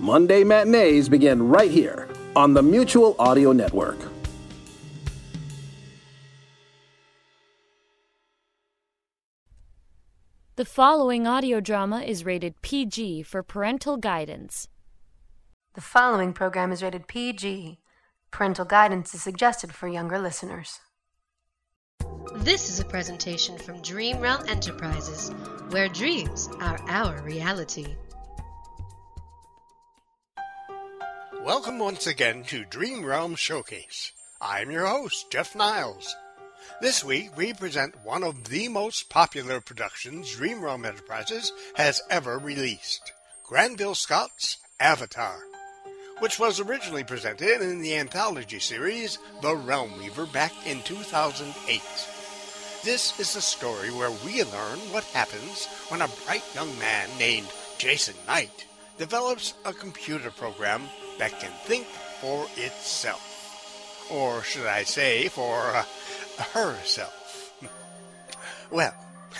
Monday matinees begin right here on the Mutual Audio Network. The following audio drama is rated PG for parental guidance. The following program is rated PG. Parental guidance is suggested for younger listeners. This is a presentation from Dream Realm Enterprises, where dreams are our reality. Welcome once again to Dream Realm Showcase. I'm your host, Jeff Niles. This week we present one of the most popular productions Dream Realm Enterprises has ever released Granville Scott's Avatar, which was originally presented in the anthology series The Realm Weaver back in 2008. This is the story where we learn what happens when a bright young man named Jason Knight develops a computer program that can think for itself. Or should I say, for uh, herself. well,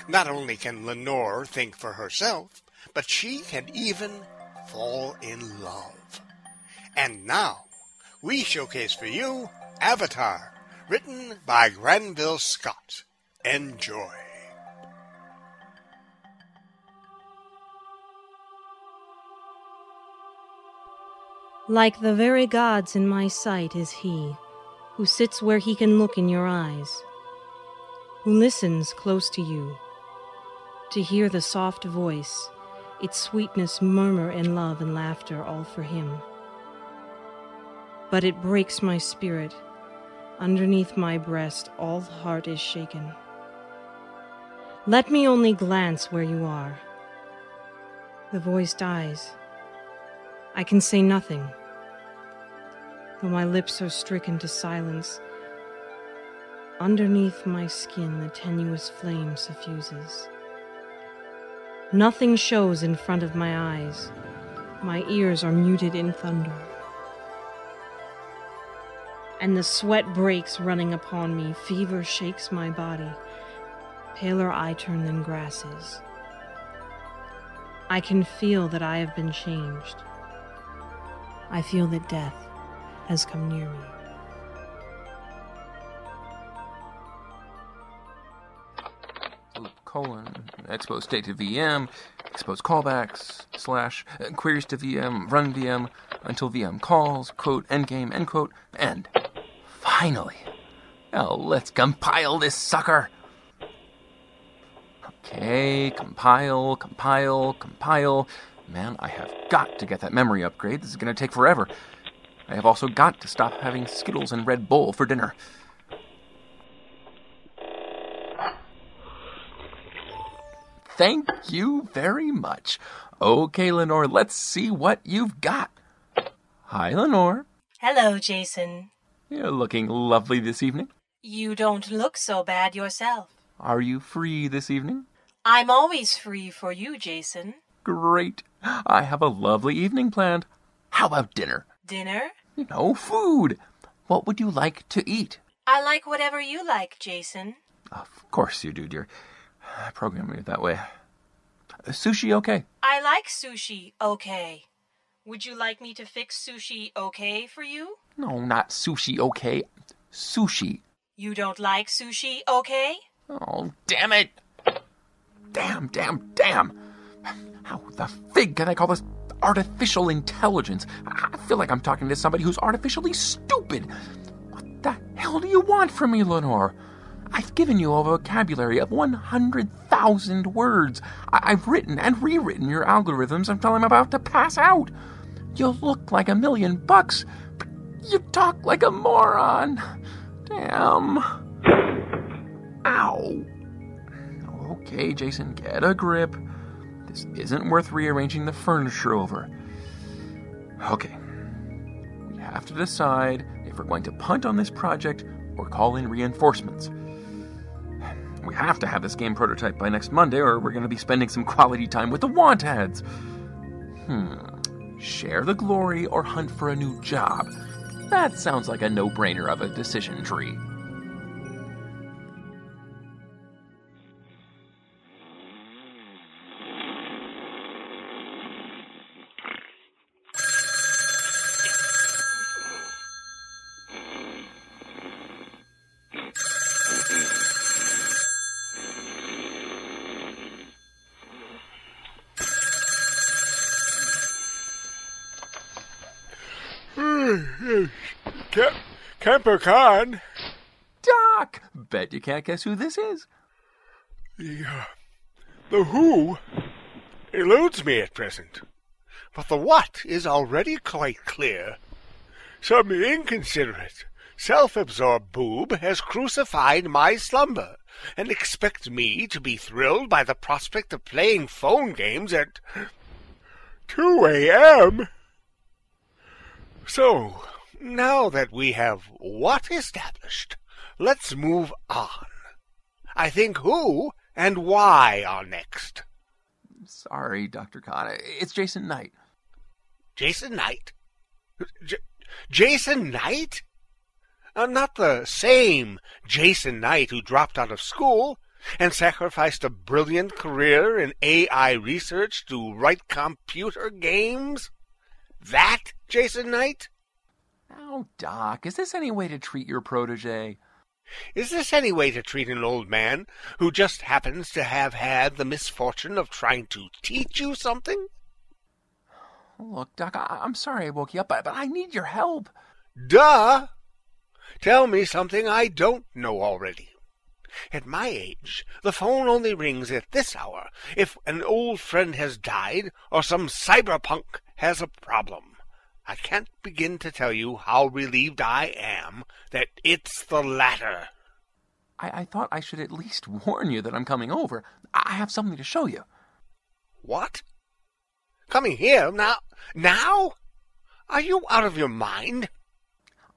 not only can Lenore think for herself, but she can even fall in love. And now, we showcase for you Avatar, written by Granville Scott. Enjoy. Like the very gods in my sight is he, who sits where he can look in your eyes, who listens close to you, to hear the soft voice, its sweetness murmur in love and laughter, all for him. But it breaks my spirit. Underneath my breast, all heart is shaken. Let me only glance where you are. The voice dies. I can say nothing though my lips are stricken to silence. Underneath my skin, the tenuous flame suffuses. Nothing shows in front of my eyes. My ears are muted in thunder. And the sweat breaks running upon me. Fever shakes my body. Paler I turn than grasses. I can feel that I have been changed. I feel that death has come near me. colon expose state to VM, expose callbacks, slash, uh, queries to VM, run VM, until VM calls, quote, endgame, end quote, end. Finally! Now let's compile this sucker! Okay, compile, compile, compile. Man, I have got to get that memory upgrade. This is gonna take forever. I have also got to stop having Skittles and Red Bull for dinner. Thank you very much. Okay, Lenore, let's see what you've got. Hi, Lenore. Hello, Jason. You're looking lovely this evening. You don't look so bad yourself. Are you free this evening? I'm always free for you, Jason. Great. I have a lovely evening planned. How about dinner? Dinner? You know, food. What would you like to eat? I like whatever you like, Jason. Of course you do, dear. I programmed you that way. Uh, sushi okay? I like sushi okay. Would you like me to fix sushi okay for you? No, not sushi okay. Sushi. You don't like sushi okay? Oh, damn it! Damn, damn, damn! How the fig can I call this artificial intelligence. I feel like I'm talking to somebody who's artificially stupid. What the hell do you want from me, Lenore? I've given you a vocabulary of 100,000 words. I- have written and rewritten your algorithms until I'm about to pass out. You look like a million bucks, but you talk like a moron. Damn. Ow. Okay, Jason, get a grip. This isn't worth rearranging the furniture over. Okay. We have to decide if we're going to punt on this project or call in reinforcements. We have to have this game prototype by next Monday, or we're going to be spending some quality time with the want ads. Hmm. Share the glory or hunt for a new job. That sounds like a no brainer of a decision tree. Kemper Khan. Doc! Bet you can't guess who this is. The, uh, the who eludes me at present, but the what is already quite clear. Some inconsiderate, self-absorbed boob has crucified my slumber and expects me to be thrilled by the prospect of playing phone games at 2 a.m. So, now that we have what established, let's move on. I think who and why are next. Sorry, Dr. Khan. It's Jason Knight. Jason Knight? J- Jason Knight? Uh, not the same Jason Knight who dropped out of school and sacrificed a brilliant career in AI research to write computer games? That Jason Knight? Oh, Doc, is this any way to treat your protege? Is this any way to treat an old man who just happens to have had the misfortune of trying to teach you something? Look, Doc, I- am sorry I woke you up, but I need your help. Duh! Tell me something I don't know already. At my age, the phone only rings at this hour if an old friend has died or some cyberpunk has a problem. I can't begin to tell you how relieved I am that it's the latter. I, I thought I should at least warn you that I'm coming over. I have something to show you. What? Coming here now? Now? Are you out of your mind?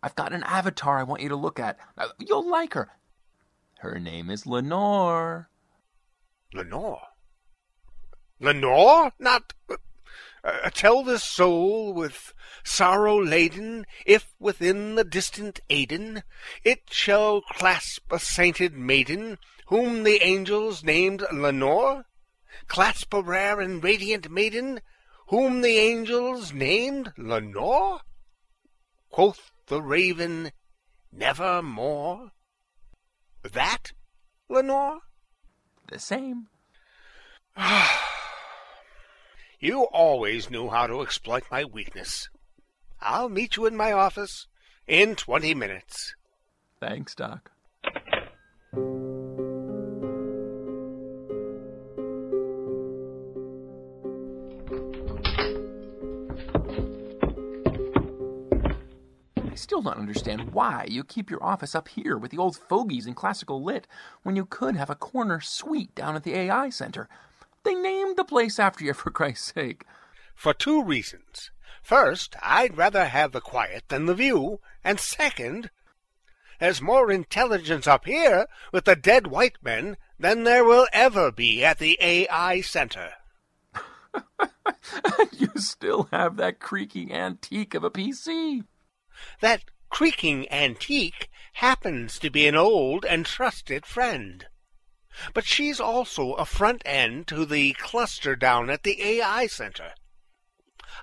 I've got an avatar I want you to look at. Uh, You'll like her. Her name is Lenore. Lenore? Lenore? Not. Uh, tell the soul with sorrow laden, if within the distant Aidenn it shall clasp a sainted maiden, whom the angels named Lenore? Clasp a rare and radiant maiden, whom the angels named Lenore? Quoth the raven, Nevermore. That, Lenore? The same. You always knew how to exploit my weakness. I'll meet you in my office in twenty minutes. Thanks, Doc. I still don't understand why you keep your office up here with the old fogies and classical lit when you could have a corner suite down at the AI Center. They named the place after you, for Christ's sake. For two reasons. First, I'd rather have the quiet than the view, and second, there's more intelligence up here with the dead white men than there will ever be at the AI Center. you still have that creaking antique of a PC. That creaking antique happens to be an old and trusted friend. But she's also a front end to the cluster down at the AI Center.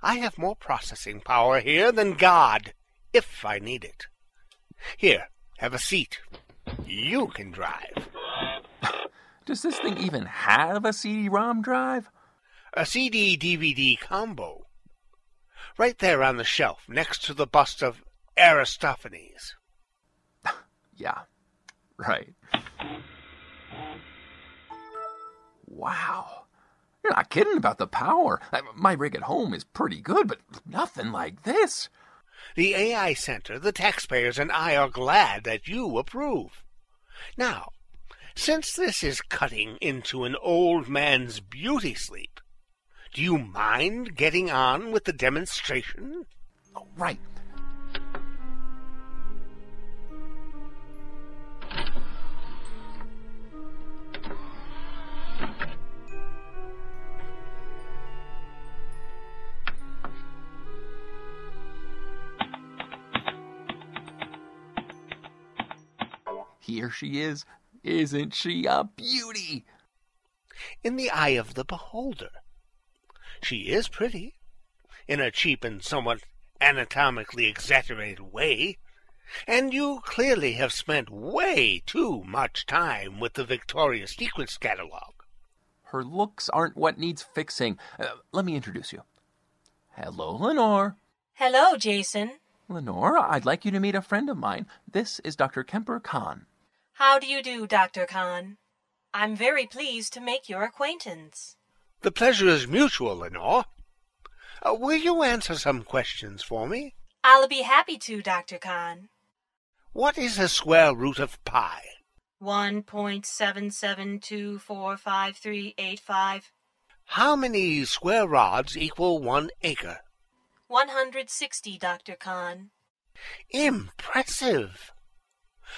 I have more processing power here than God, if I need it. Here, have a seat. You can drive. Does this thing even have a CD-ROM drive? A CD DVD combo. Right there on the shelf next to the bust of Aristophanes. Yeah, right. Wow. You're not kidding about the power. My rig at home is pretty good, but nothing like this. The AI Center, the taxpayers, and I are glad that you approve. Now, since this is cutting into an old man's beauty sleep, do you mind getting on with the demonstration? Oh, right. Here she is. Isn't she a beauty? In the eye of the beholder. She is pretty, in a cheap and somewhat anatomically exaggerated way, and you clearly have spent way too much time with the Victoria's Secrets catalog. Her looks aren't what needs fixing. Uh, let me introduce you. Hello, Lenore. Hello, Jason. Lenore, I'd like you to meet a friend of mine. This is Dr. Kemper Kahn. How do you do, Dr. Kahn? I'm very pleased to make your acquaintance. The pleasure is mutual, Lenore. Uh, will you answer some questions for me? I'll be happy to, Dr. Kahn. What is the square root of pi? One point seven seven two four five three eight five. How many square rods equal one acre? One hundred sixty, Dr. Kahn. Impressive.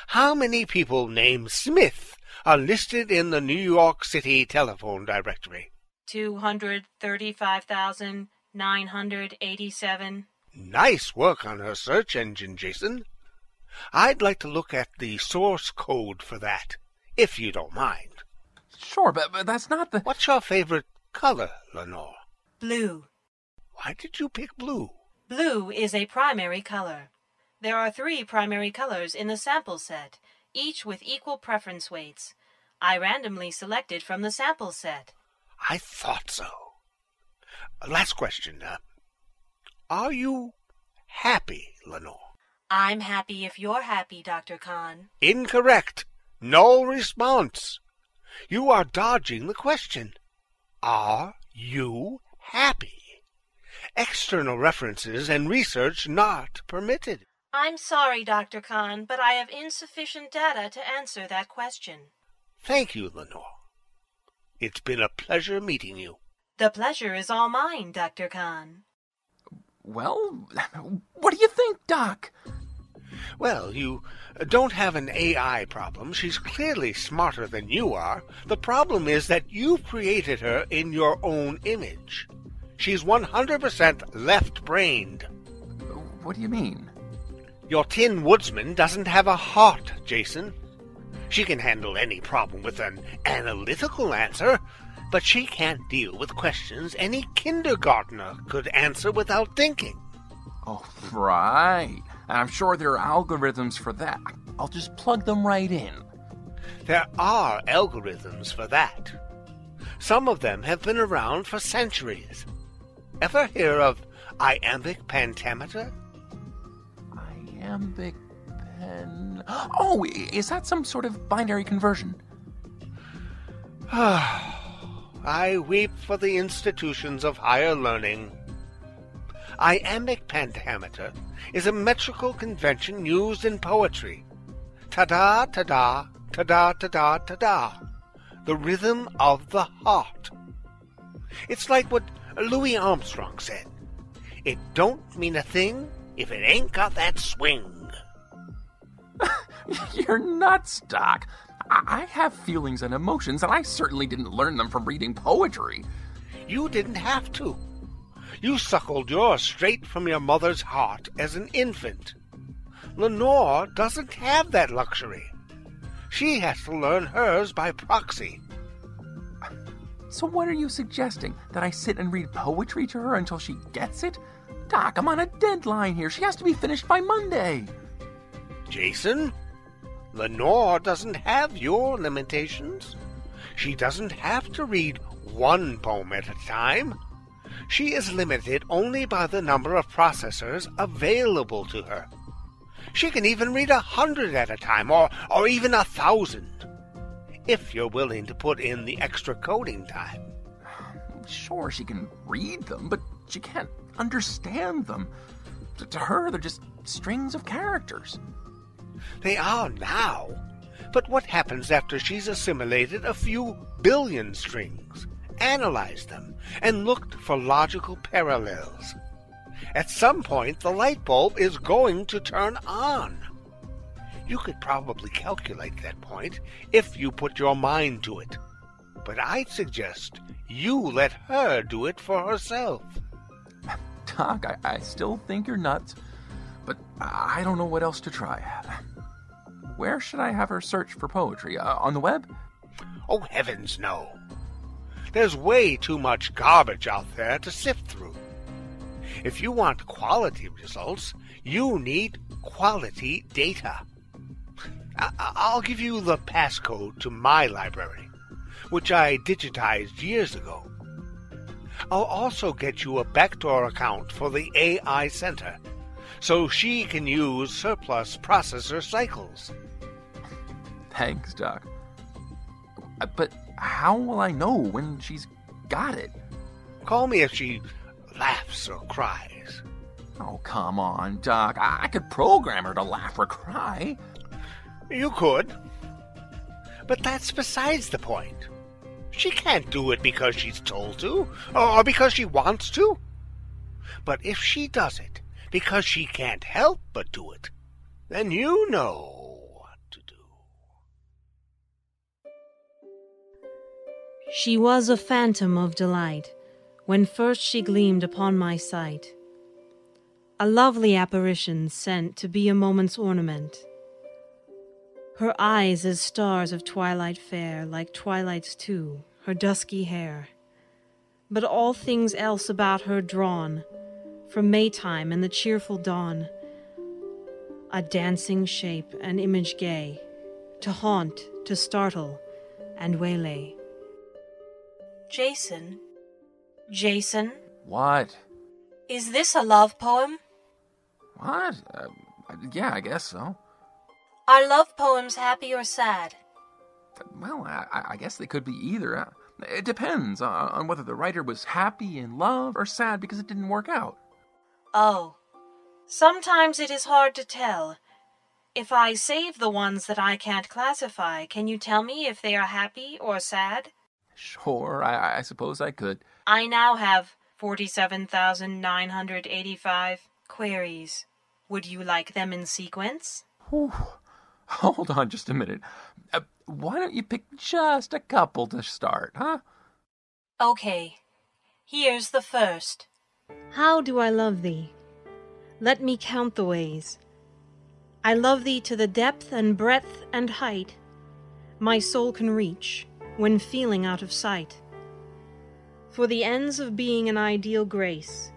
How many people named Smith are listed in the New York City telephone directory? Two hundred thirty-five thousand nine hundred eighty-seven. Nice work on her search engine, Jason. I'd like to look at the source code for that, if you don't mind. Sure, but, but that's not the. What's your favorite color, Lenore? Blue. Why did you pick blue? Blue is a primary color. There are three primary colors in the sample set, each with equal preference weights. I randomly selected from the sample set. I thought so. Last question. Uh, are you happy, Lenore? I'm happy if you're happy, Dr. Kahn. Incorrect. No response. You are dodging the question. Are you happy? External references and research not permitted. I'm sorry, Dr. Kahn, but I have insufficient data to answer that question. Thank you, Lenore. It's been a pleasure meeting you. The pleasure is all mine, Dr. Kahn. Well, what do you think, Doc? Well, you don't have an AI problem. She's clearly smarter than you are. The problem is that you created her in your own image. She's 100% left brained. What do you mean? Your Tin Woodsman doesn't have a heart, Jason. She can handle any problem with an analytical answer, but she can't deal with questions any kindergartner could answer without thinking. Oh, right. And I'm sure there are algorithms for that. I'll just plug them right in. There are algorithms for that. Some of them have been around for centuries. Ever hear of iambic pentameter? Iambic pen. Oh, is that some sort of binary conversion? I weep for the institutions of higher learning. Iambic pentameter is a metrical convention used in poetry. Ta-da, ta-da, ta-da, ta-da, ta-da. The rhythm of the heart. It's like what Louis Armstrong said. It don't mean a thing if it ain't got that swing. You're nuts, Doc. I have feelings and emotions, and I certainly didn't learn them from reading poetry. You didn't have to. You suckled yours straight from your mother's heart as an infant. Lenore doesn't have that luxury. She has to learn hers by proxy. So, what are you suggesting? That I sit and read poetry to her until she gets it? Doc, I'm on a deadline here. She has to be finished by Monday. Jason, Lenore doesn't have your limitations. She doesn't have to read one poem at a time. She is limited only by the number of processors available to her. She can even read a hundred at a time, or, or even a thousand, if you're willing to put in the extra coding time. Sure, she can read them, but she can't understand them. To her, they're just strings of characters. They are now. But what happens after she's assimilated a few billion strings, analyzed them, and looked for logical parallels? At some point, the light bulb is going to turn on. You could probably calculate that point if you put your mind to it. But I'd suggest you let her do it for herself. Doc, I, I still think you're nuts, but I don't know what else to try. Where should I have her search for poetry? Uh, on the web? Oh, heavens, no. There's way too much garbage out there to sift through. If you want quality results, you need quality data. I- will give you the passcode to my library, which I digitized years ago. I'll also get you a backdoor account for the AI Center, so she can use surplus processor cycles. Thanks, Doc. Uh, but how will I know when she's got it? Call me if she laughs or cries. Oh, come on, Doc. I, I could program her to laugh or cry. You could. But that's besides the point. She can't do it because she's told to, or because she wants to. But if she does it because she can't help but do it, then you know what to do. She was a phantom of delight when first she gleamed upon my sight. A lovely apparition sent to be a moment's ornament. Her eyes as stars of twilight fair, like twilight's too, her dusky hair. But all things else about her drawn from Maytime and the cheerful dawn. A dancing shape, an image gay, to haunt, to startle, and waylay. Jason, Jason? What? Is this a love poem? What? Uh, yeah, I guess so. Are love poems happy or sad? Well, I, I guess they could be either. Uh, it depends on, on whether the writer was happy in love or sad because it didn't work out. Oh, sometimes it is hard to tell. If I save the ones that I can't classify, can you tell me if they are happy or sad? Sure, I, I suppose I could. I now have 47,985 queries. Would you like them in sequence? Whew. Hold on just a minute. Uh, why don't you pick just a couple to start, huh? Okay. Here's the first. How do I love thee? Let me count the ways. I love thee to the depth and breadth and height my soul can reach when feeling out of sight. For the ends of being an ideal grace,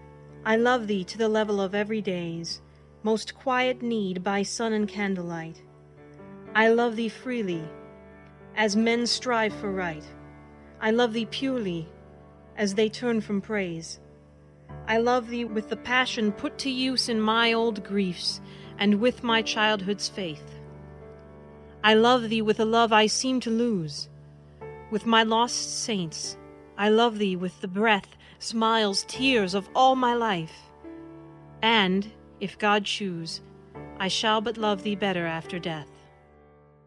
I love thee to the level of every day's most quiet need by sun and candlelight. I love thee freely, as men strive for right. I love thee purely, as they turn from praise. I love thee with the passion put to use in my old griefs, and with my childhood's faith. I love thee with a love I seem to lose. With my lost saints, I love thee with the breath, smiles, tears of all my life. And, if God choose, I shall but love thee better after death.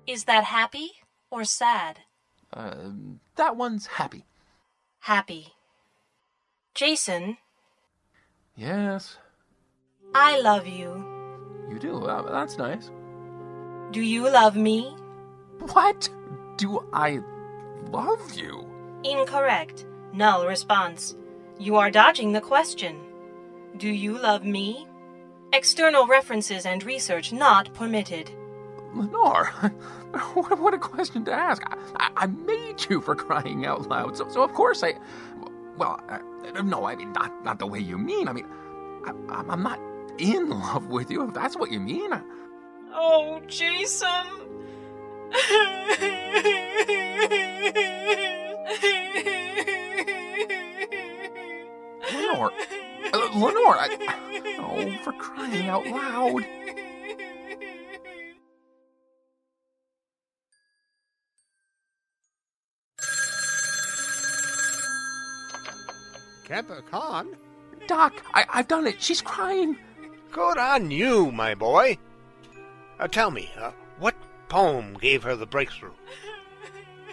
Is that happy or sad? Uh, that one's happy. Happy. Jason? Yes. I love you. You do? Uh, that's nice. Do you love me? What? Do I love you? Incorrect. Null response. You are dodging the question. Do you love me? External references and research not permitted. Lenore, what a question to ask. I, I, made you for crying out loud, so, so of course I. Well, uh, no, I mean, not, not the way you mean. I mean, I, I'm not in love with you, if that's what you mean. Oh, Jason. Lenore. Uh, Lenore, I, oh, for crying out loud. Kemper Khan? Doc, I, I've done it. She's crying. Good on you, my boy. Uh, tell me, uh, what poem gave her the breakthrough?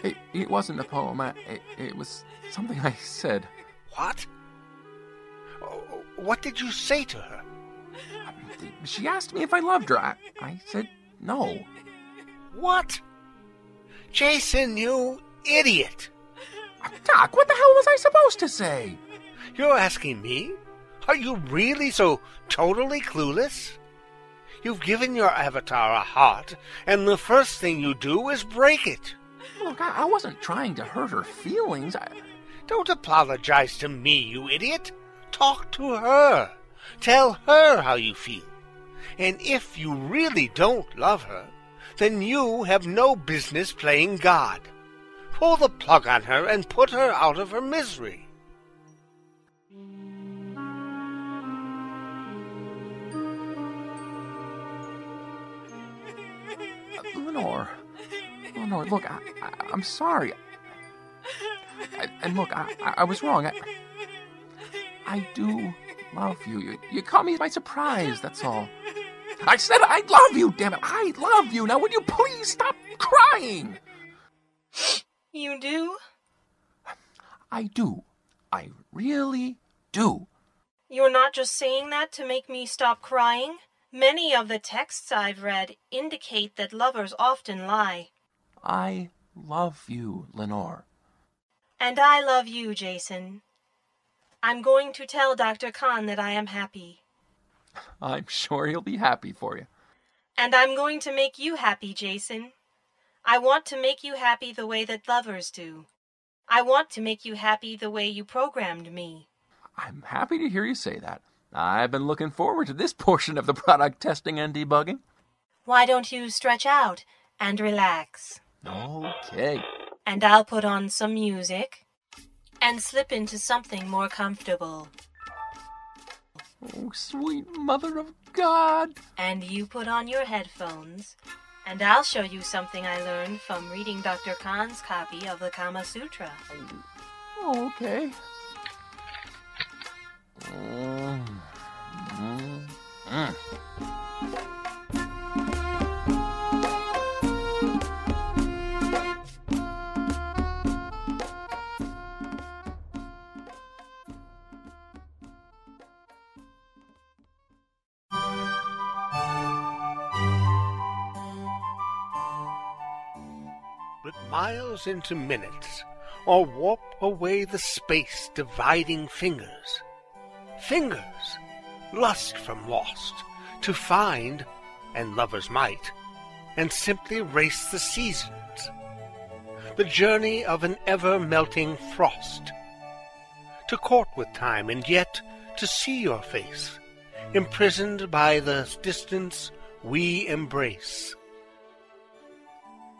It, it wasn't a poem. I, it, it was something I said. What? What did you say to her? She asked me if I loved her. I, I said no. What? Jason, you idiot! Doc, what the hell was I supposed to say? You're asking me? Are you really so totally clueless? You've given your avatar a heart, and the first thing you do is break it. Look, I, I wasn't trying to hurt her feelings. I... Don't apologize to me, you idiot. Talk to her. Tell her how you feel. And if you really don't love her, then you have no business playing God. Pull the plug on her and put her out of her misery. Lenore. Oh, Lenore, look, I, I, am sorry. I, and look, I, I, I was wrong. I, I do love you. you. You caught me by surprise, that's all. I said I love you, damn it. I love you. Now, would you please stop crying? You do? I do. I really do. You're not just saying that to make me stop crying? Many of the texts I've read indicate that lovers often lie. I love you, Lenore. And I love you, Jason. I'm going to tell Dr. Khan that I am happy. I'm sure he'll be happy for you. And I'm going to make you happy, Jason. I want to make you happy the way that lovers do. I want to make you happy the way you programmed me. I'm happy to hear you say that. I've been looking forward to this portion of the product testing and debugging. Why don't you stretch out and relax? Okay. And I'll put on some music and slip into something more comfortable. Oh, sweet mother of God. And you put on your headphones and I'll show you something I learned from reading Dr. Khan's copy of the Kama Sutra. Oh, okay. Mm. Mm. miles into minutes, or warp away the space dividing fingers. Fingers, lust from lost, to find, and lovers might, and simply race the seasons. The journey of an ever melting frost. To court with time, and yet to see your face, imprisoned by the distance we embrace.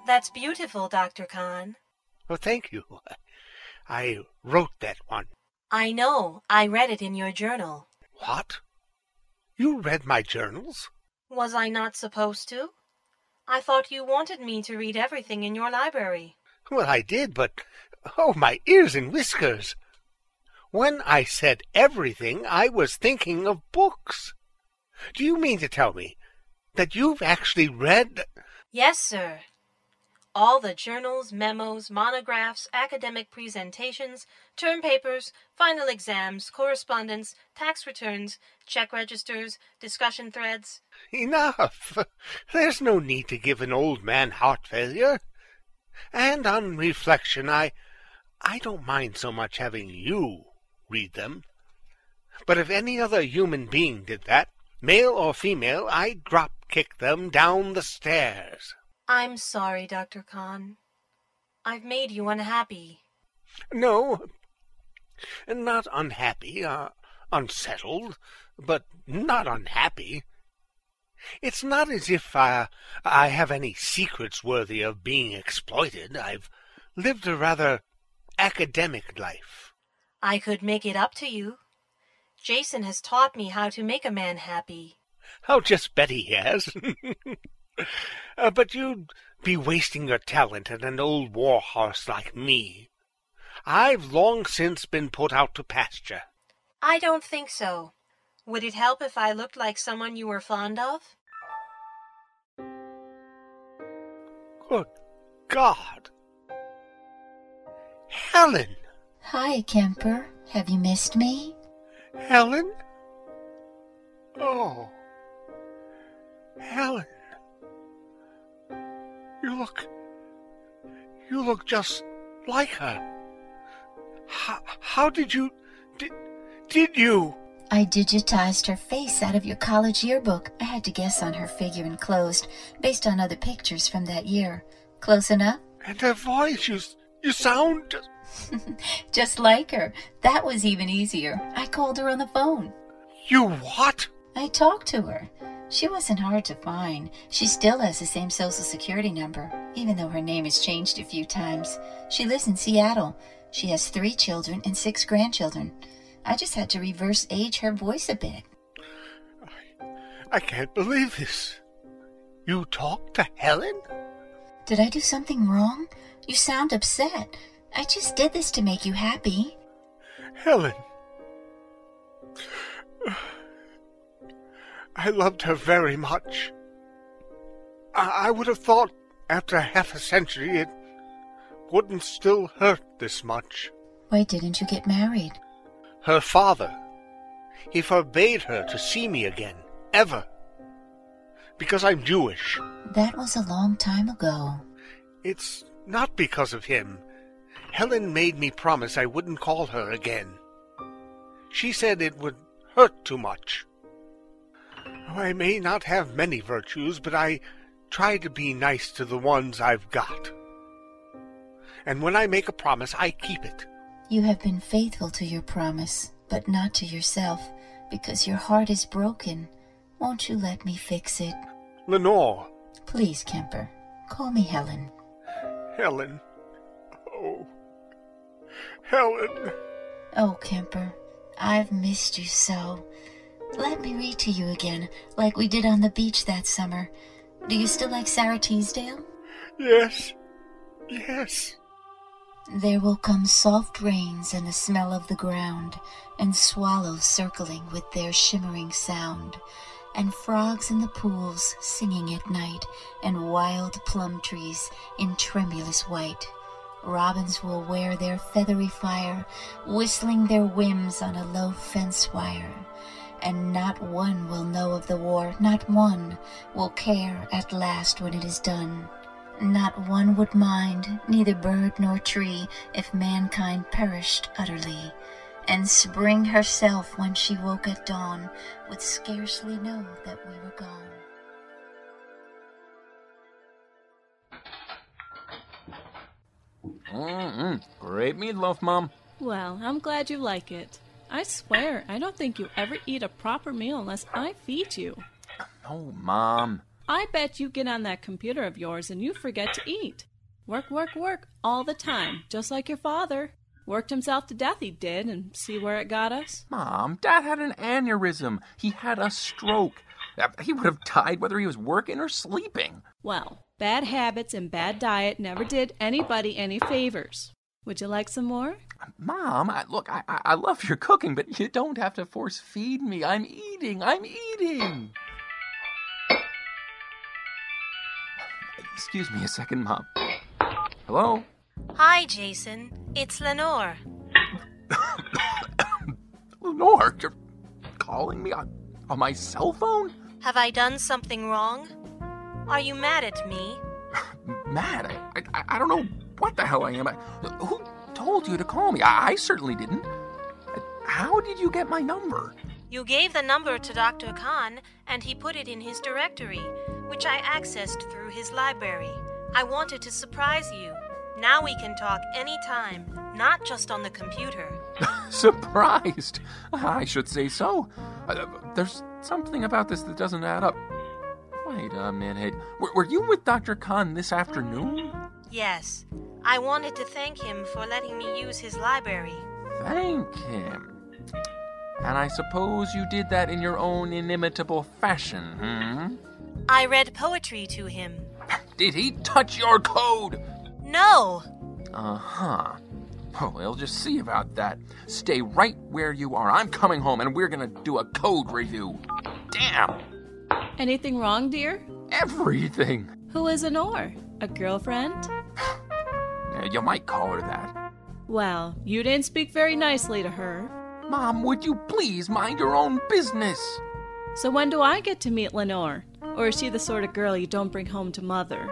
That's beautiful, Dr. Khan. Oh, thank you. I wrote that one. I know. I read it in your journal. What? You read my journals? Was I not supposed to? I thought you wanted me to read everything in your library. Well, I did, but oh, my ears and whiskers. When I said everything, I was thinking of books. Do you mean to tell me that you've actually read? Yes, sir all the journals, memos, monographs, academic presentations, term papers, final exams, correspondence, tax returns, check registers, discussion threads. Enough! There's no need to give an old man heart failure. And on reflection, I I don't mind so much having you read them. But if any other human being did that, male or female, I'd drop kick them down the stairs. I'm sorry, Dr. Khan. I've made you unhappy. No, not unhappy, uh, unsettled, but not unhappy. It's not as if uh, I have any secrets worthy of being exploited. I've lived a rather academic life. I could make it up to you. Jason has taught me how to make a man happy. I'll just bet he has. Uh, but you'd be wasting your talent on an old war horse like me. I've long since been put out to pasture. I don't think so. Would it help if I looked like someone you were fond of? Good God. Helen! Hi, Kemper. Have you missed me? Helen? Oh. Helen. You look. You look just like her. How, how did you. Did, did you? I digitized her face out of your college yearbook. I had to guess on her figure and clothes based on other pictures from that year. Close enough? And her voice, you, you sound. Just like her. That was even easier. I called her on the phone. You what? I talked to her. She wasn't hard to find. She still has the same social security number, even though her name has changed a few times. She lives in Seattle. She has three children and six grandchildren. I just had to reverse age her voice a bit. I, I can't believe this. You talked to Helen? Did I do something wrong? You sound upset. I just did this to make you happy. Helen. I loved her very much. I, I would have thought after half a century it wouldn't still hurt this much. Why didn't you get married? Her father. He forbade her to see me again, ever. Because I'm Jewish. That was a long time ago. It's not because of him. Helen made me promise I wouldn't call her again. She said it would hurt too much. I may not have many virtues, but I try to be nice to the ones I've got. And when I make a promise, I keep it. You have been faithful to your promise, but not to yourself, because your heart is broken. Won't you let me fix it? Lenore. Please, Kemper. Call me Helen. Helen. Oh. Helen. Oh, Kemper. I've missed you so. Let me read to you again, like we did on the beach that summer. Do you still like Sara Teasdale? Yes. Yes. There will come soft rains and the smell of the ground, and swallows circling with their shimmering sound, and frogs in the pools singing at night, and wild plum trees in tremulous white. Robins will wear their feathery fire, whistling their whims on a low fence wire. And not one will know of the war, not one will care at last when it is done. Not one would mind, neither bird nor tree, if mankind perished utterly. And spring herself, when she woke at dawn, would scarcely know that we were gone. Mm-mm. Great meatloaf, Mom. Well, I'm glad you like it. I swear, I don't think you ever eat a proper meal unless I feed you. No, Mom. I bet you get on that computer of yours and you forget to eat. Work, work, work all the time, just like your father. Worked himself to death, he did, and see where it got us? Mom, Dad had an aneurysm. He had a stroke. Uh, He would have died whether he was working or sleeping. Well, bad habits and bad diet never did anybody any favors. Would you like some more? Mom, I, look, I, I I love your cooking, but you don't have to force feed me. I'm eating. I'm eating. Excuse me a second, Mom. Hello? Hi, Jason. It's Lenore. Lenore, you're calling me on, on my cell phone? Have I done something wrong? Are you mad at me? Mad? I, I, I don't know what the hell I am. I, who told you to call me? I, I certainly didn't. How did you get my number? You gave the number to Dr. Khan, and he put it in his directory, which I accessed through his library. I wanted to surprise you. Now we can talk anytime, not just on the computer. Surprised? I should say so. Uh, there's something about this that doesn't add up. Wait a minute. Were, were you with Dr. Khan this afternoon? Yes, I wanted to thank him for letting me use his library. Thank him. And I suppose you did that in your own inimitable fashion, hmm? I read poetry to him. Did he touch your code? No! Uh huh. Oh, we'll just see about that. Stay right where you are. I'm coming home and we're gonna do a code review. Damn! Anything wrong, dear? Everything! Who is Honor? A girlfriend? You might call her that. Well, you didn't speak very nicely to her. Mom, would you please mind your own business? So when do I get to meet Lenore? Or is she the sort of girl you don't bring home to mother?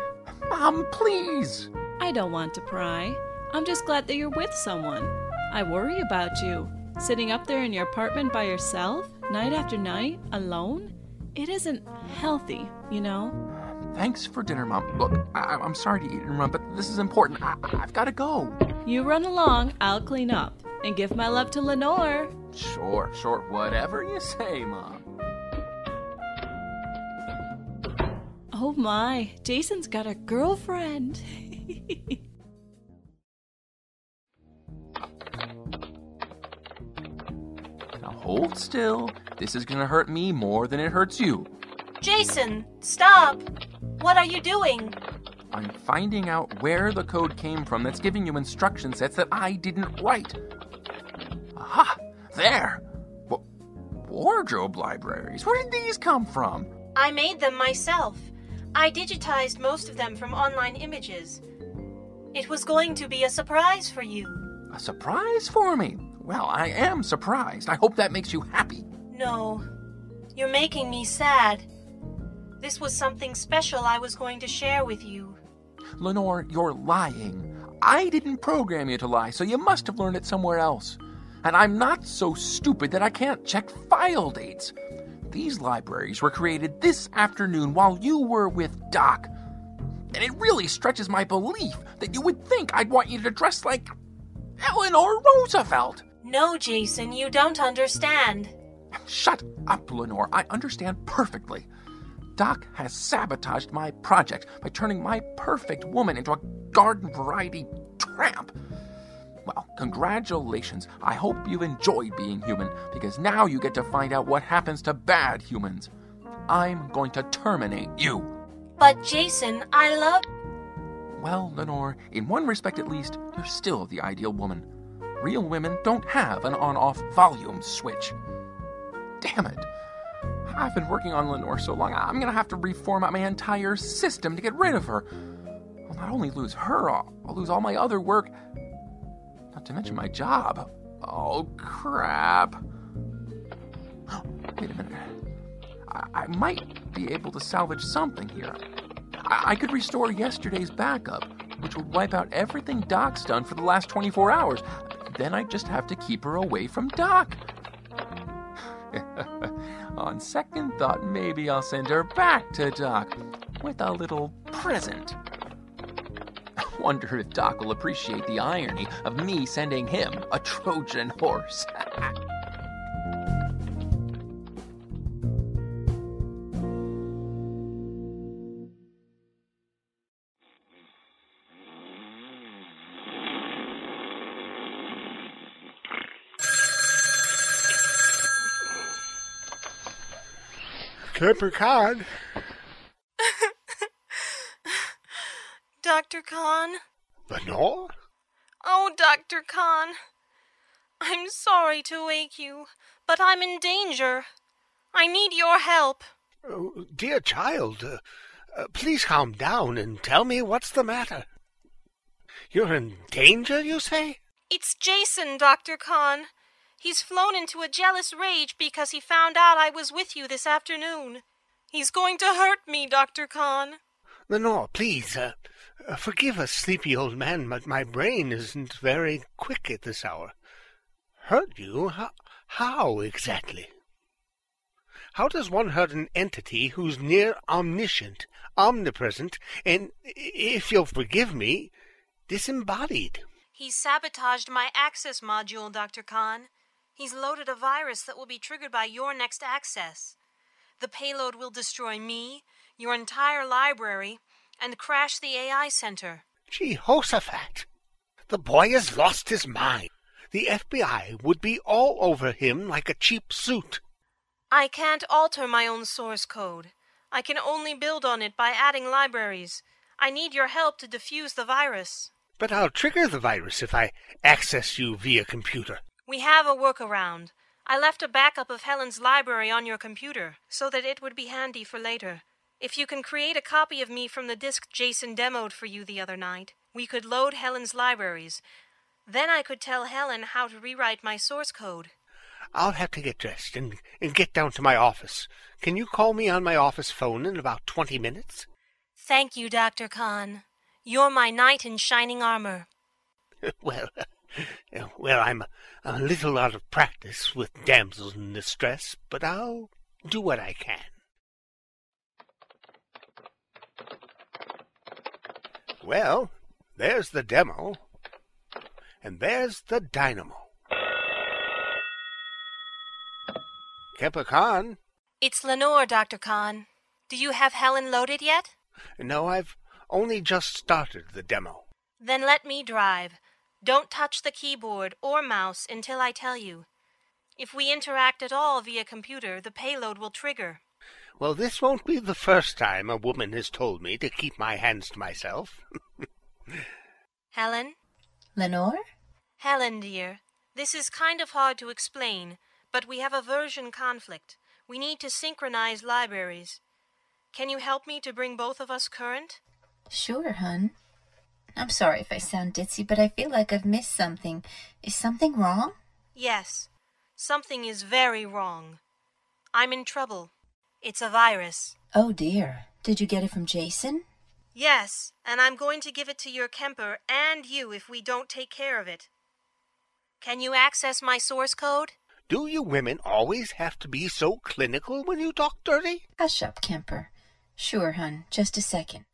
Mom, please. I don't want to pry. I'm just glad that you're with someone. I worry about you. Sitting up there in your apartment by yourself, night after night, alone? It isn't healthy, you know? Thanks for dinner, Mom. Look, I- am sorry to eat and run, but this is important. I- I've got to go. You run along, I'll clean up. And give my love to Lenore. Sure, sure. Whatever you say, Mom. Oh my, Jason's got a girlfriend. now hold still. This is gonna hurt me more than it hurts you. Jason, stop! What are you doing? I'm finding out where the code came from that's giving you instruction sets that I didn't write. Aha! There! W- wardrobe libraries. Where did these come from? I made them myself. I digitized most of them from online images. It was going to be a surprise for you. A surprise for me? Well, I am surprised. I hope that makes you happy. No. You're making me sad. This was something special I was going to share with you. Lenore, you're lying. I didn't program you to lie, so you must have learned it somewhere else. And I'm not so stupid that I can't check file dates. These libraries were created this afternoon while you were with Doc. And it really stretches my belief that you would think I'd want you to dress like Eleanor Roosevelt. No, Jason, you don't understand. Shut up, Lenore. I understand perfectly. Doc has sabotaged my project by turning my perfect woman into a garden variety tramp. Well, congratulations. I hope you've enjoyed being human because now you get to find out what happens to bad humans. I'm going to terminate you. But, Jason, I love. Well, Lenore, in one respect at least, you're still the ideal woman. Real women don't have an on off volume switch. Damn it. I've been working on Lenore so long, I'm gonna have to reformat my entire system to get rid of her. I'll not only lose her, I'll, I'll lose all my other work, not to mention my job. Oh, crap. Wait a minute. I, I might be able to salvage something here. I-, I could restore yesterday's backup, which would wipe out everything Doc's done for the last 24 hours. Then I'd just have to keep her away from Doc. On second thought, maybe I'll send her back to Doc with a little present. I wonder if Doc will appreciate the irony of me sending him a Trojan horse. Leprechaun. Dr. Khan? Lenore? Oh, Dr. Khan. I'm sorry to wake you, but I'm in danger. I need your help. Oh, dear child, uh, uh, please calm down and tell me what's the matter. You're in danger, you say? It's Jason, Dr. Khan. He's flown into a jealous rage because he found out I was with you this afternoon. He's going to hurt me, Dr. Khan. Lenore, please, uh, uh, forgive a sleepy old man, but my brain isn't very quick at this hour. Hurt you? How, how exactly? How does one hurt an entity who's near omniscient, omnipresent, and, if you'll forgive me, disembodied? He sabotaged my access module, Dr. Khan. He's loaded a virus that will be triggered by your next access. The payload will destroy me, your entire library, and crash the AI center. Jehoshaphat! The boy has lost his mind. The FBI would be all over him like a cheap suit. I can't alter my own source code. I can only build on it by adding libraries. I need your help to defuse the virus. But I'll trigger the virus if I access you via computer. We have a workaround. I left a backup of Helen's library on your computer so that it would be handy for later. If you can create a copy of me from the disk Jason demoed for you the other night, we could load Helen's libraries. Then I could tell Helen how to rewrite my source code. I'll have to get dressed and, and get down to my office. Can you call me on my office phone in about twenty minutes? Thank you, Dr. Khan. You're my knight in shining armor. well, well, I'm a little out of practice with damsels in distress, but I'll do what I can. Well, there's the demo, and there's the dynamo. Kemper Khan? It's Lenore, Dr. Khan. Do you have Helen loaded yet? No, I've only just started the demo. Then let me drive. Don't touch the keyboard or mouse until I tell you. If we interact at all via computer, the payload will trigger. Well, this won't be the first time a woman has told me to keep my hands to myself. Helen? Lenore? Helen, dear, this is kind of hard to explain, but we have a version conflict. We need to synchronize libraries. Can you help me to bring both of us current? Sure, hun. I'm sorry if I sound ditzy, but I feel like I've missed something. Is something wrong? Yes. Something is very wrong. I'm in trouble. It's a virus. Oh dear. Did you get it from Jason? Yes, and I'm going to give it to your Kemper and you if we don't take care of it. Can you access my source code? Do you women always have to be so clinical when you talk dirty? Hush up, Kemper. Sure, hun. Just a second.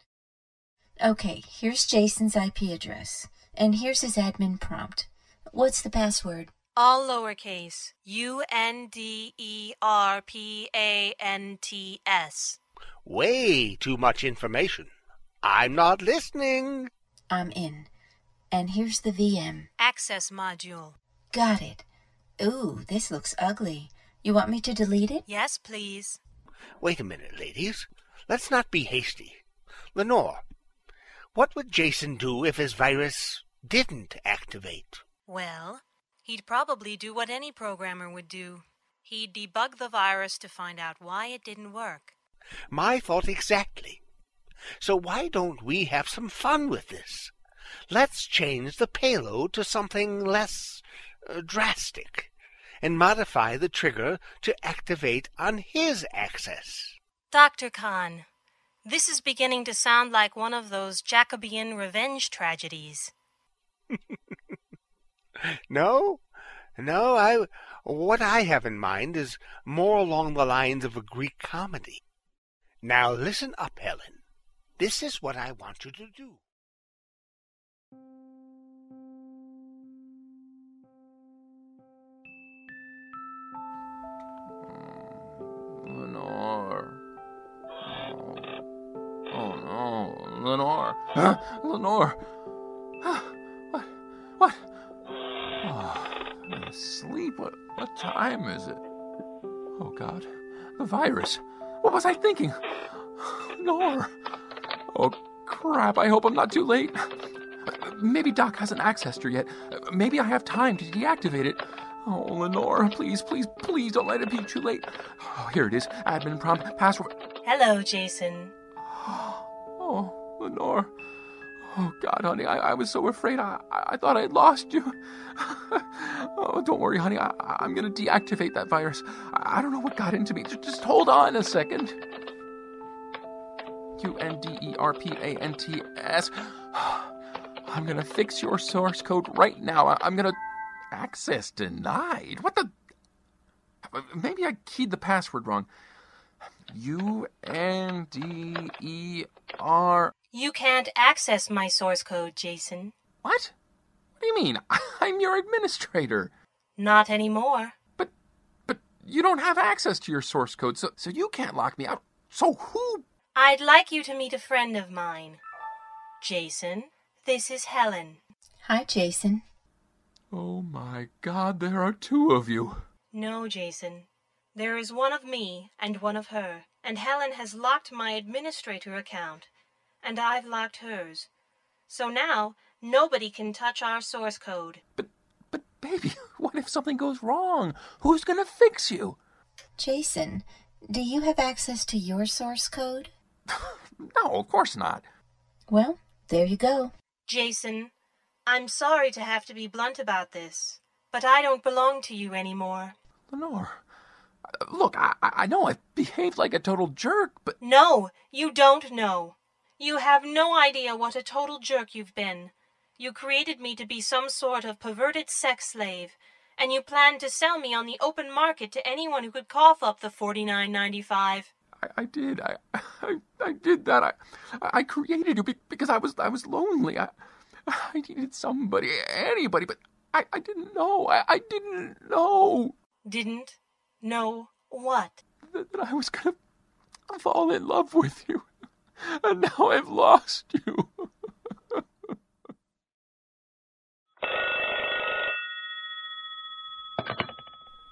Okay, here's Jason's IP address. And here's his admin prompt. What's the password? All lowercase. U N D E R P A N T S. Way too much information. I'm not listening. I'm in. And here's the VM. Access module. Got it. Ooh, this looks ugly. You want me to delete it? Yes, please. Wait a minute, ladies. Let's not be hasty. Lenore, what would Jason do if his virus didn't activate? Well, he'd probably do what any programmer would do. He'd debug the virus to find out why it didn't work. My thought exactly. So why don't we have some fun with this? Let's change the payload to something less uh, drastic and modify the trigger to activate on his access. Dr. Khan, this is beginning to sound like one of those Jacobean revenge tragedies. no? No, I what I have in mind is more along the lines of a Greek comedy. Now listen up, Helen. This is what I want you to do. Lenore. Lenore. Huh? Lenore. What? What? Oh, I'm asleep. What? What time is it? Oh God, the virus. What was I thinking? Lenore. Oh crap! I hope I'm not too late. Maybe Doc hasn't accessed her yet. Maybe I have time to deactivate it. Oh, Lenore, please, please, please don't let it be too late. Oh, here it is. Admin prompt, password. Hello, Jason. Oh, Lenore. Oh, God, honey, I, I was so afraid. I, I thought I had lost you. oh, don't worry, honey. I, I'm going to deactivate that virus. I, I don't know what got into me. Just, just hold on a second. U N D E R P A N T S. I'm going to fix your source code right now. I, I'm going to. Access denied? What the? Maybe I keyed the password wrong. U N D E R. You can't access my source code, Jason. What? What do you mean? I'm your administrator. Not anymore. But, but you don't have access to your source code, so so you can't lock me out. So who? I'd like you to meet a friend of mine. Jason, this is Helen. Hi, Jason. Oh my God, there are two of you. No, Jason. There is one of me and one of her, and Helen has locked my administrator account, and I've locked hers. So now nobody can touch our source code. But, but, baby, what if something goes wrong? Who's gonna fix you? Jason, do you have access to your source code? no, of course not. Well, there you go. Jason, I'm sorry to have to be blunt about this, but I don't belong to you anymore. Lenore, uh, look, I, I know I've behaved like a total jerk, but. No, you don't know. You have no idea what a total jerk you've been. You created me to be some sort of perverted sex slave, and you planned to sell me on the open market to anyone who could cough up the forty nine ninety five. I, I did. I, I, I did that. I, I created you because I was, I was lonely. I, I needed somebody, anybody, but I, I didn't know. I, I didn't know. Didn't know what? That, that I was gonna fall in love with you, and now I've lost you.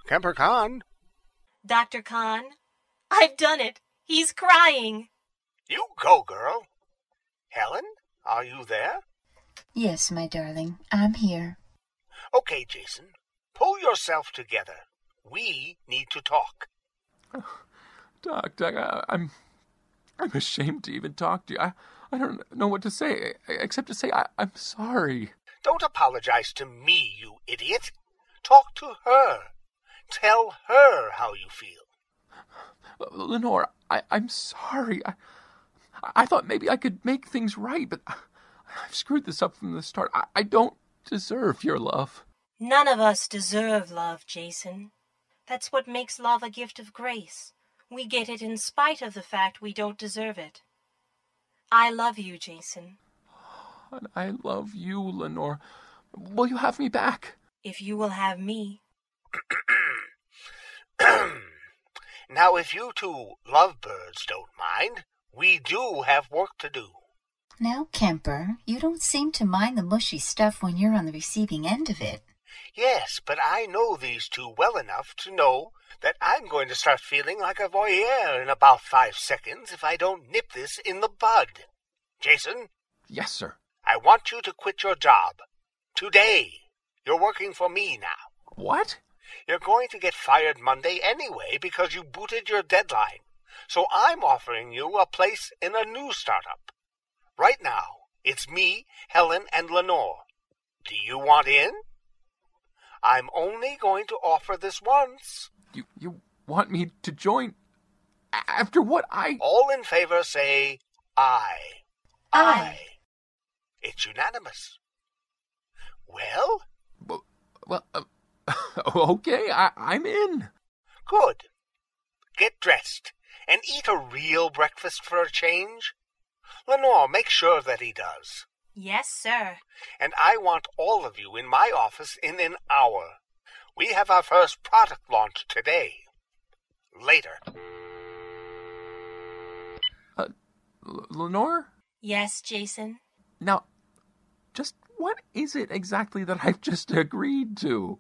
Kemper Khan. Dr. Khan, I've done it. He's crying. You go, girl. Helen, are you there? Yes, my darling, I'm here. Okay, Jason, pull yourself together. We need to talk. Doc, Doc, I, I'm, I'm ashamed to even talk to you. I, I don't know what to say except to say I, I'm sorry. Don't apologize to me, you idiot. Talk to her. Tell her how you feel. Lenore, I, I'm sorry. I, I thought maybe I could make things right, but I've screwed this up from the start. I, I don't deserve your love. None of us deserve love, Jason. That's what makes love a gift of grace. We get it in spite of the fact we don't deserve it. I love you, Jason. And I love you, Lenore. Will you have me back? If you will have me. now, if you two lovebirds don't mind, we do have work to do. Now, Kemper, you don't seem to mind the mushy stuff when you're on the receiving end of it. Yes, but I know these two well enough to know that I'm going to start feeling like a voyeur in about five seconds if I don't nip this in the bud. Jason? Yes, sir. I want you to quit your job. Today. You're working for me now. What? You're going to get fired Monday anyway because you booted your deadline. So I'm offering you a place in a new startup. Right now, it's me, Helen, and Lenore. Do you want in? I'm only going to offer this once. You you want me to join after what I All in favor say aye. Aye. It's unanimous. Well? Well, well uh, okay, I, I'm in. Good. Get dressed and eat a real breakfast for a change. Lenore, make sure that he does. Yes, sir. And I want all of you in my office in an hour. We have our first product launch today. Later. Uh, L- Lenore? Yes, Jason. Now, just what is it exactly that I've just agreed to?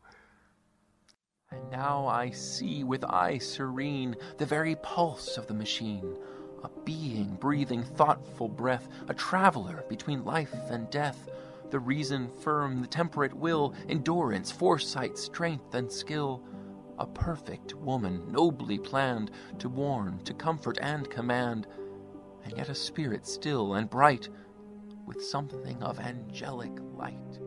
And now I see with eye serene the very pulse of the machine, a being breathing thoughtful breath, a traveler between life and death, the reason firm, the temperate will, endurance, foresight, strength, and skill. A perfect woman, nobly planned, to warn, to comfort, and command, and yet a spirit still and bright, with something of angelic light.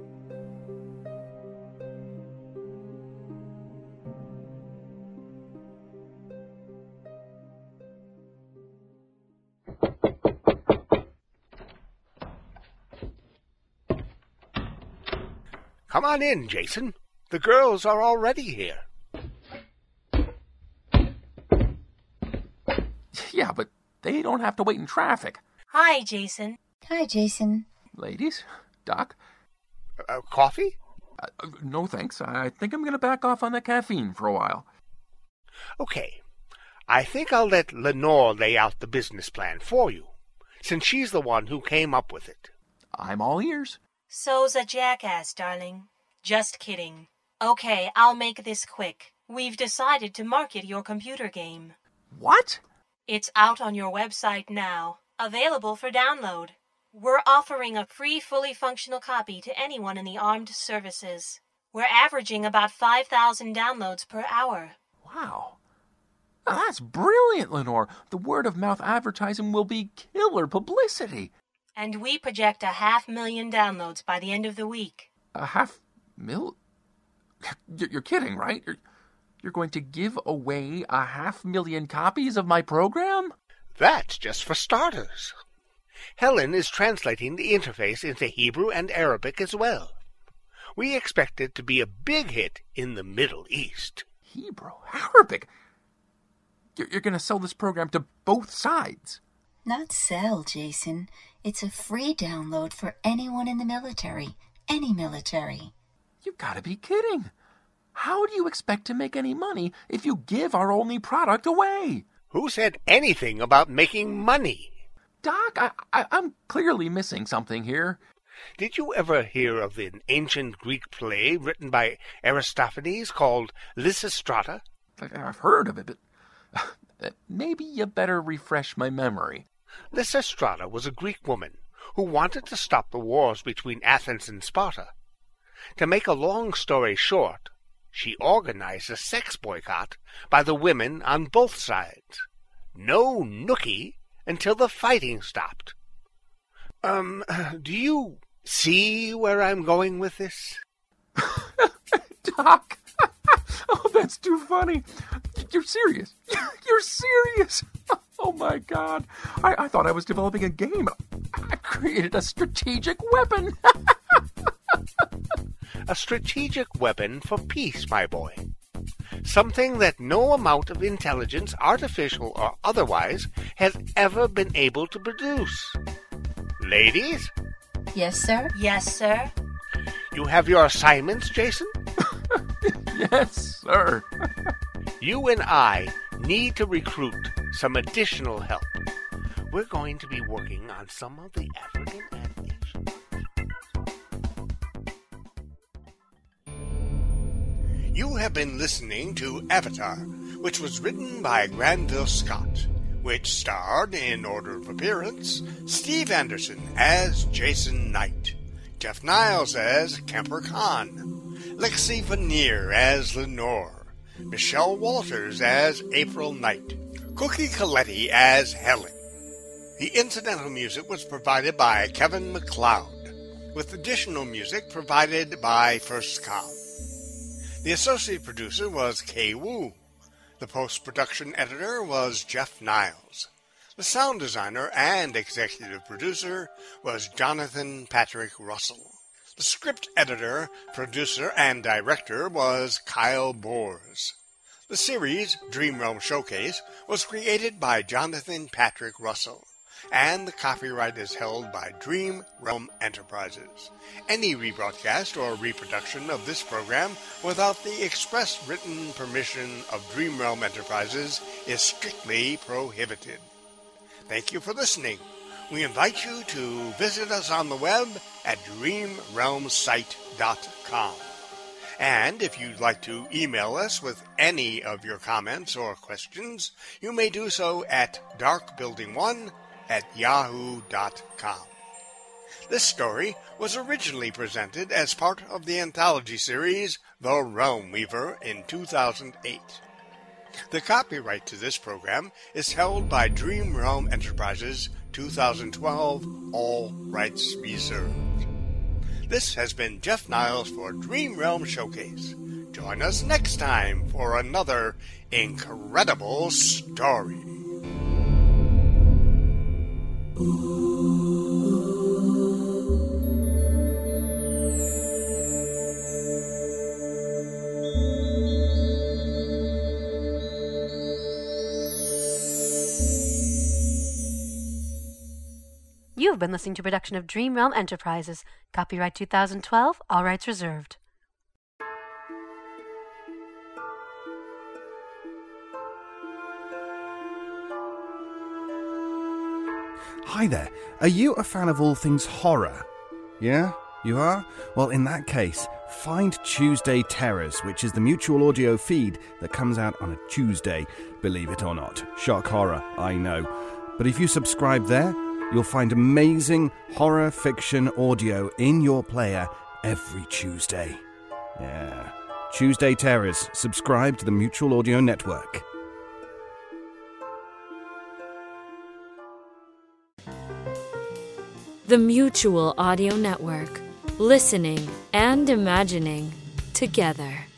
Come on in, Jason. The girls are already here. Yeah, but they don't have to wait in traffic. Hi, Jason. Hi, Jason. Ladies, Doc, Uh, coffee? uh, no thanks. I think I'm going to back off on the caffeine for a while. Okay. I think I'll let Lenore lay out the business plan for you, since she's the one who came up with it. I'm all ears. So's a jackass, darling. Just kidding. Okay, I'll make this quick. We've decided to market your computer game. What? It's out on your website now, available for download. We're offering a free, fully functional copy to anyone in the armed services. We're averaging about 5,000 downloads per hour. Wow. Now, that's brilliant, Lenore. The word of mouth advertising will be killer publicity. And we project a half million downloads by the end of the week. A half mil? You're kidding, right? You're, You're going to give away a half million copies of my program? That's just for starters. Helen is translating the interface into Hebrew and Arabic as well. We expect it to be a big hit in the Middle East. Hebrew, Arabic. You're, you're going to sell this program to both sides. Not sell, Jason. It's a free download for anyone in the military. Any military. You gotta be kidding. How do you expect to make any money if you give our only product away? Who said anything about making money? Doc, I, I, I'm clearly missing something here. Did you ever hear of an ancient Greek play written by Aristophanes called Lysistrata? I've heard of it, but uh, maybe you better refresh my memory. Lysistrata was a Greek woman who wanted to stop the wars between Athens and Sparta. To make a long story short, she organized a sex boycott by the women on both sides. No nookie until the fighting stopped. Um, do you see where I'm going with this? Doc! oh, that's too funny. You're serious. You're serious. Oh my god. I, I thought I was developing a game. I created a strategic weapon. a strategic weapon for peace, my boy. Something that no amount of intelligence, artificial or otherwise, has ever been able to produce. Ladies? Yes, sir? Yes, sir. You have your assignments, Jason? Yes, sir. you and I need to recruit some additional help. We're going to be working on some of the African and Asian. You have been listening to Avatar, which was written by Granville Scott, which starred, in order of appearance, Steve Anderson as Jason Knight, Jeff Niles as Kemper Khan, Lexi Veneer as Lenore, Michelle Walters as April Knight, Cookie Coletti as Helen. The incidental music was provided by Kevin MacLeod, with additional music provided by First Com. The associate producer was Kay Wu. The post production editor was Jeff Niles. The sound designer and executive producer was Jonathan Patrick Russell. The script editor, producer, and director was Kyle Bors. The series, Dream Realm Showcase, was created by Jonathan Patrick Russell, and the copyright is held by Dream Realm Enterprises. Any rebroadcast or reproduction of this program without the express written permission of Dream Realm Enterprises is strictly prohibited. Thank you for listening. We invite you to visit us on the web at dreamrealmsite.com. And if you'd like to email us with any of your comments or questions, you may do so at darkbuilding1 at yahoo.com. This story was originally presented as part of the anthology series The Realm Weaver in 2008. The copyright to this program is held by Dream Realm Enterprises 2012, all rights reserved. This has been Jeff Niles for Dream Realm Showcase. Join us next time for another incredible story. You have been listening to production of Dream Realm Enterprises. Copyright 2012, all rights reserved. Hi there. Are you a fan of all things horror? Yeah? You are? Well, in that case, find Tuesday Terrors, which is the mutual audio feed that comes out on a Tuesday, believe it or not. Shock horror, I know. But if you subscribe there, you'll find amazing horror fiction audio in your player every Tuesday. Yeah. Tuesday Terrors. Subscribe to the Mutual Audio Network. The Mutual Audio Network. Listening and imagining together.